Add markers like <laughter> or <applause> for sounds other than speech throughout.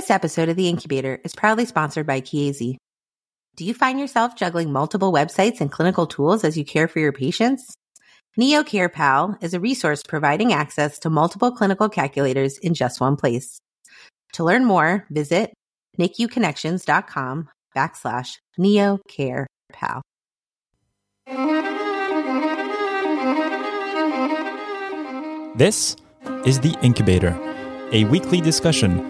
This episode of The Incubator is proudly sponsored by Chiesi. Do you find yourself juggling multiple websites and clinical tools as you care for your patients? Neo Care is a resource providing access to multiple clinical calculators in just one place. To learn more, visit NICUconnections.com backslash Neo Care This is The Incubator, a weekly discussion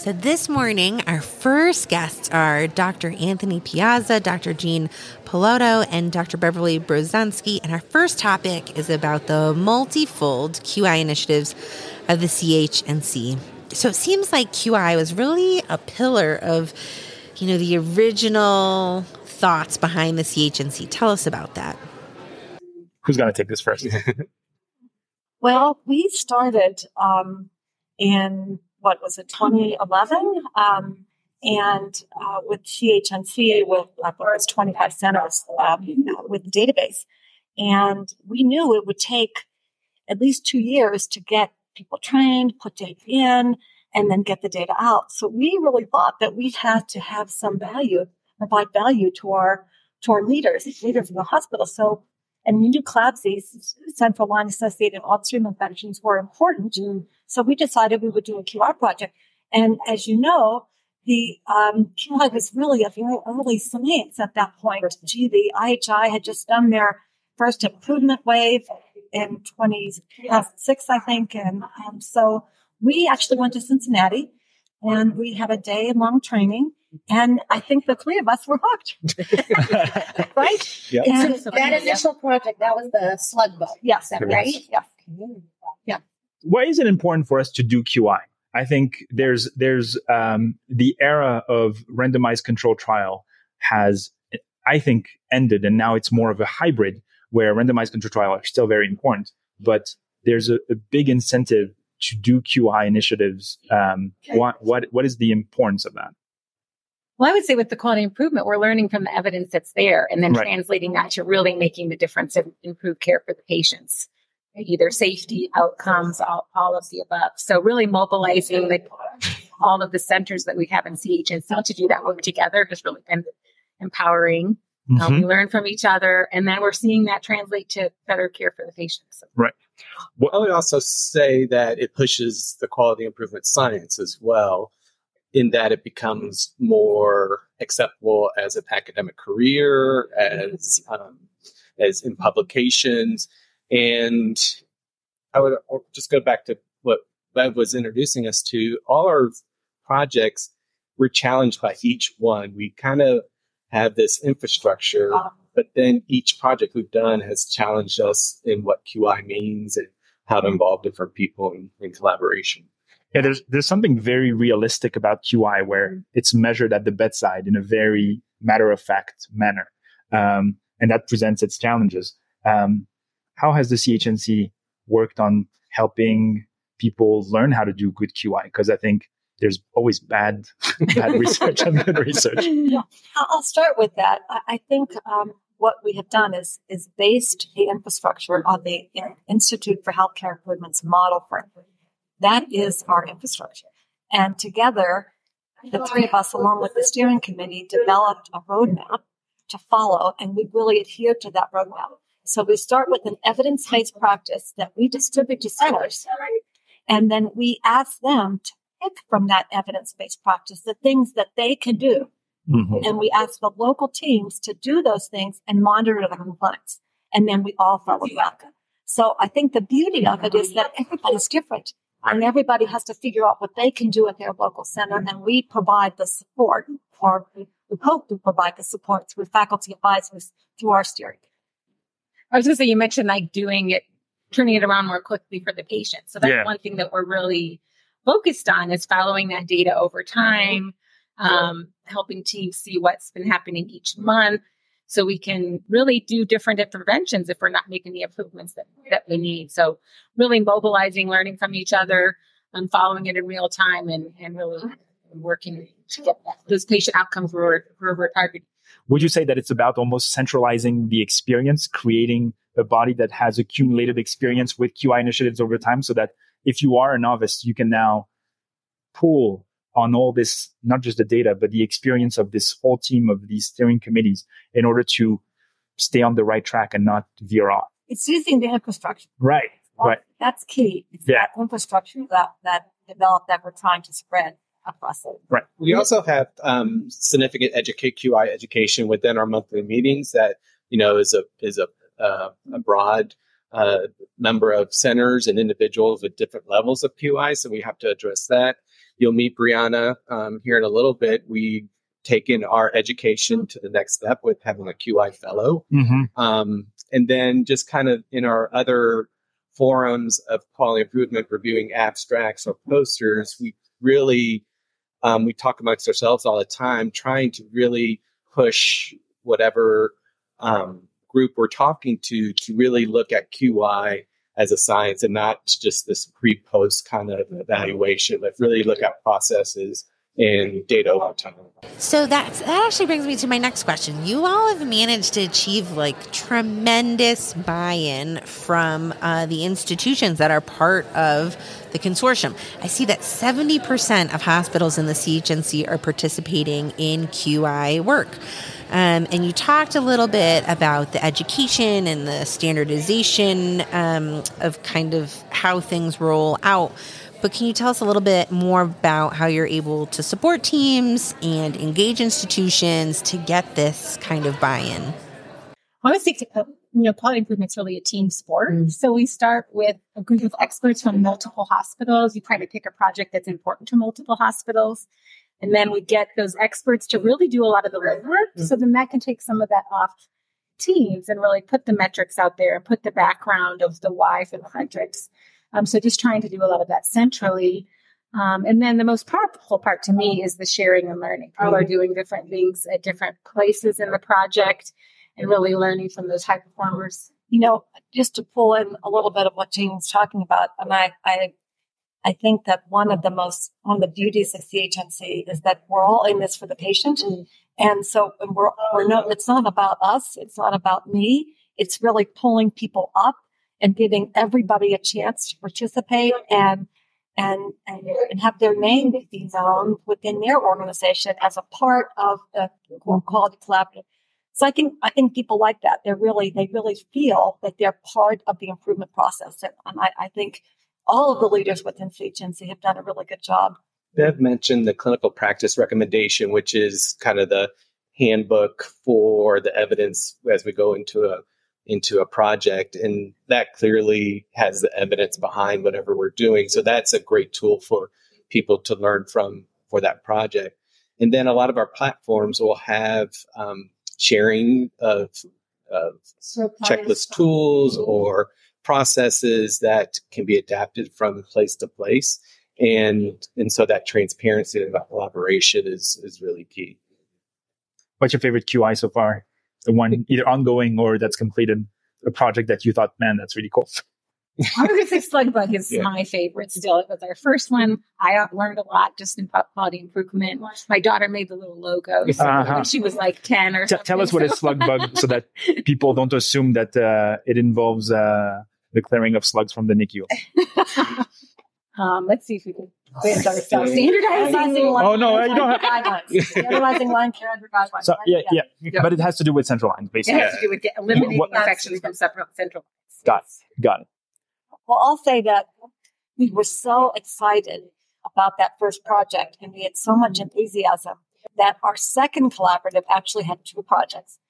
So this morning, our first guests are Dr. Anthony Piazza, Dr. Jean Pallotto, and Dr. Beverly Brozanski. And our first topic is about the multifold QI initiatives of the CHNC. So it seems like QI was really a pillar of, you know, the original thoughts behind the CHNC. Tell us about that. Who's going to take this first? <laughs> well, we started um, in what was it, 2011? Um, and uh, with CHNC, with uh, was 25 centers um, with the database. And we knew it would take at least two years to get people trained, put data in, and then get the data out. So we really thought that we had to have some value, provide value to our to our leaders, leaders in the hospital. So and CLABSI, central line associated bloodstream infections, were important. Mm. So we decided we would do a QR project. And as you know, the um, QI was really a very early science at that point. Gee, the IHI had just done their first improvement wave in 2006, I think. And um, so we actually went to Cincinnati and we had a day long training. And I think the three of us were hooked. <laughs> right? Yep. And so that initial project, that was the slug bug. Yes. Right? Yeah. Yeah. Why is it important for us to do QI? I think there's there's um, the era of randomized control trial has I think ended, and now it's more of a hybrid where randomized control trial are still very important, but there's a, a big incentive to do QI initiatives. Um, what what what is the importance of that? Well, I would say with the quality improvement, we're learning from the evidence that's there and then right. translating that to really making the difference and improve care for the patients, either safety, outcomes, all, all of the above. So really mobilizing the, all of the centers that we have in CHNC to do that work together has really been empowering. Mm-hmm. Um, we learn from each other, and then we're seeing that translate to better care for the patients. Right. Well, I would also say that it pushes the quality improvement science as well in that it becomes more acceptable as an academic career, as um, as in publications, and I would just go back to what Bev was introducing us to. All our projects were challenged by each one. We kind of have this infrastructure, but then each project we've done has challenged us in what QI means and how to involve different people in, in collaboration yeah, there's there's something very realistic about QI where mm. it's measured at the bedside in a very matter of fact manner, um, and that presents its challenges. Um, how has the CHNC worked on helping people learn how to do good QI? Because I think there's always bad <laughs> bad research and good research. <laughs> Yeah, I'll start with that. I think um, what we have done is is based the infrastructure on the Institute for Healthcare Improvements model framework. That is our infrastructure. And together, the three of us, along with the steering committee, developed a roadmap to follow, and we really adhere to that roadmap. So we start with an evidence based practice that we distribute to centers, and then we ask them to pick from that evidence based practice the things that they can do Mm-hmm. And we ask the local teams to do those things and monitor the compliance. And then we all follow back. So I think the beauty of it is that everybody's different and everybody has to figure out what they can do at their local center. And we provide the support or we hope to provide the support through faculty advisors through our steering. I was going to say, you mentioned like doing it, turning it around more quickly for the patient. So that's yeah. one thing that we're really focused on is following that data over time, um, helping teams see what's been happening each month. So we can really do different interventions if we're not making the improvements that, that we need. So really mobilizing, learning from each other, and following it in real time and, and really working to get those patient outcomes we're, we're targeting. Would you say that it's about almost centralizing the experience, creating a body that has accumulated experience with QI initiatives over time so that if you are a novice, you can now pull on all this, not just the data, but the experience of this whole team of these steering committees in order to stay on the right track and not veer off. It's using the infrastructure. Right. Well, right. That's key. It's yeah. that infrastructure that, that developed that we're trying to spread across it. Right. We also have um, significant educate QI education within our monthly meetings that, you know, is a, is a, uh, a broad uh, number of centers and individuals with different levels of QI. So we have to address that. You'll meet Brianna um, here in a little bit. We taken our education to the next step with having a QI fellow. Mm-hmm. Um, and then just kind of in our other forums of quality improvement, reviewing abstracts or posters, we really, um, we talk amongst ourselves all the time, trying to really push whatever um, group we're talking to to really look at QI as a science and not just this pre-post kind of evaluation, but really look at processes and data over time. So that that actually brings me to my next question. You all have managed to achieve like tremendous buy-in from uh, the institutions that are part of the consortium. I see that 70% of hospitals in the CHNC are participating in QI work. Um, and you talked a little bit about the education and the standardization um, of kind of how things roll out. But can you tell us a little bit more about how you're able to support teams and engage institutions to get this kind of buy-in? I would say, you know, quality improvement is really a team sport. Mm. So we start with a group of experts from multiple hospitals. You try to pick a project that's important to multiple hospitals. And then we get those experts to really do a lot of the legwork. Mm-hmm. So then that can take some of that off teams and really put the metrics out there and put the background of the why for the metrics. Um, so just trying to do a lot of that centrally. Um, and then the most powerful part to me is the sharing and learning. People are mm-hmm. doing different things at different places in the project and really learning from those high performers. You know, just to pull in a little bit of what Jane's talking about, and I, I I think that one of the most, one of the beauties of CHNC is that we're all in this for the patient. Mm. And so we're, we're no, it's not about us. It's not about me. It's really pulling people up and giving everybody a chance to participate and, and, and, and have their name be known within their organization as a part of the quality collaborative. So I think I think people like that. They're really they really feel that they're part of the improvement process, and, and I, I think all of the leaders within CHNC have done a really good job. Bev mentioned the clinical practice recommendation, which is kind of the handbook for the evidence as we go into a into a project and that clearly has the evidence behind whatever we're doing. So that's a great tool for people to learn from for that project. And then a lot of our platforms will have um, sharing of, of checklist tools or processes that can be adapted from place to place. And, and so that transparency and that collaboration is, is really key. What's your favorite QI so far? The one either ongoing or that's completed a project that you thought, man, that's really cool. <laughs> I'm going to say Slugbug is yeah. my favorite still. It was our first one. I learned a lot just in quality improvement. My daughter made the little logo uh-huh. when she was like 10 or T- Tell us what is slug bug so that <laughs> people don't assume that uh, it involves uh, the clearing of slugs from the NICU? <laughs> um, let's see if we can standardizing. Oh no, you don't have standardizing <laughs> line care under guidelines. So, yeah, yeah, yeah, but it has to do with central lines, basically. It has to do with eliminating what, infections from separate central lines. Got it. Got it. Well, I'll say that we were so excited about that first project, and we had so much enthusiasm that our second collaborative actually had two projects.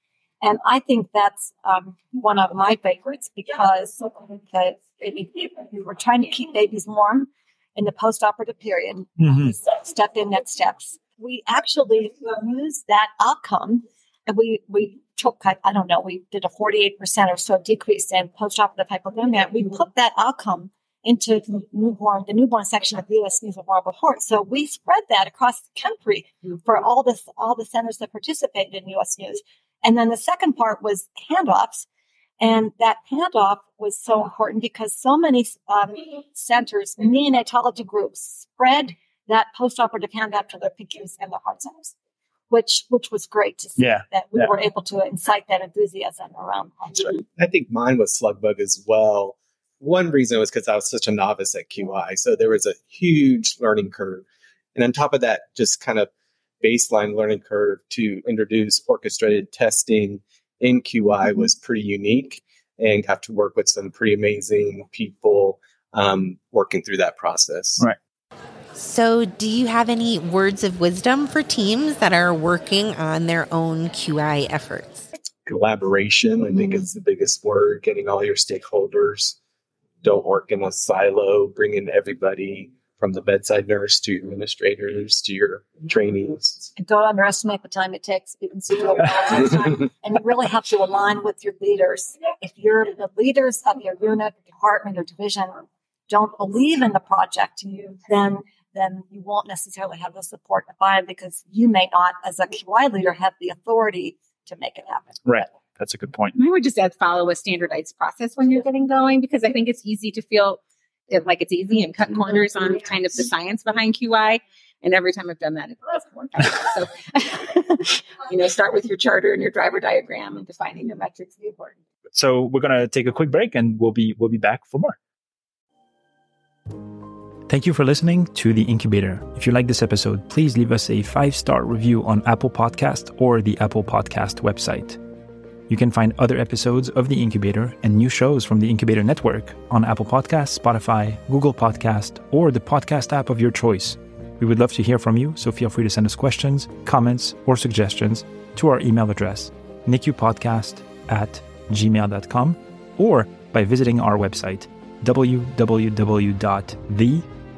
And I think that's um, one of my favorites because the, we were trying to keep babies warm in the postoperative period. Mm-hmm. Step in next steps. We actually used that outcome and we, we took, I, don't know, we did a 48% or so decrease in postoperative hypothermia. We mm-hmm. put that outcome into the newborn, the newborn section of the U.S. News of World Report. So we spread that across the country mm-hmm. for all the all the centers that participated in U.S. News. And then the second part was handoffs. And that handoff was so important because so many um, centers, mm-hmm. neonatology groups, spread that postoperative handoff to their PICUs and the heart centers, which which was great to see yeah, that we yeah. were able to incite that enthusiasm around. that. I think mine was Slugbug as well. One reason was because I was such a novice at QI, so there was a huge learning curve, and on top of that, just kind of baseline learning curve to introduce orchestrated testing in QI mm-hmm. was pretty unique and got to work with some pretty amazing people um, working through that process. Right. So, do you have any words of wisdom for teams that are working on their own QI efforts? Collaboration, I think, mm-hmm. is the biggest word. Getting all your stakeholders. Don't work in a silo. Bring in everybody from the bedside nurse to administrators to your trainees. And don't underestimate the time it takes. You can see and you really have to align with your leaders. If you're the leaders of your unit, department, or division don't believe in the project, then then you won't necessarily have the support to buy it because you may not, as a QI leader, have the authority to make it happen. Right. That's a good point. I would just add follow a standardized process when you're getting going because I think it's easy to feel like it's easy and cut corners on kind of the science behind QI. And every time I've done that, it doesn't work out. So, <laughs> you know, start with your charter and your driver diagram and defining the metrics be important. So we're going to take a quick break and we'll be, we'll be back for more. Thank you for listening to The Incubator. If you like this episode, please leave us a five star review on Apple Podcast or the Apple Podcast website. You can find other episodes of The Incubator and new shows from the Incubator Network on Apple Podcasts, Spotify, Google Podcast, or the podcast app of your choice. We would love to hear from you, so feel free to send us questions, comments, or suggestions to our email address, nicupodcast at gmail.com, or by visiting our website,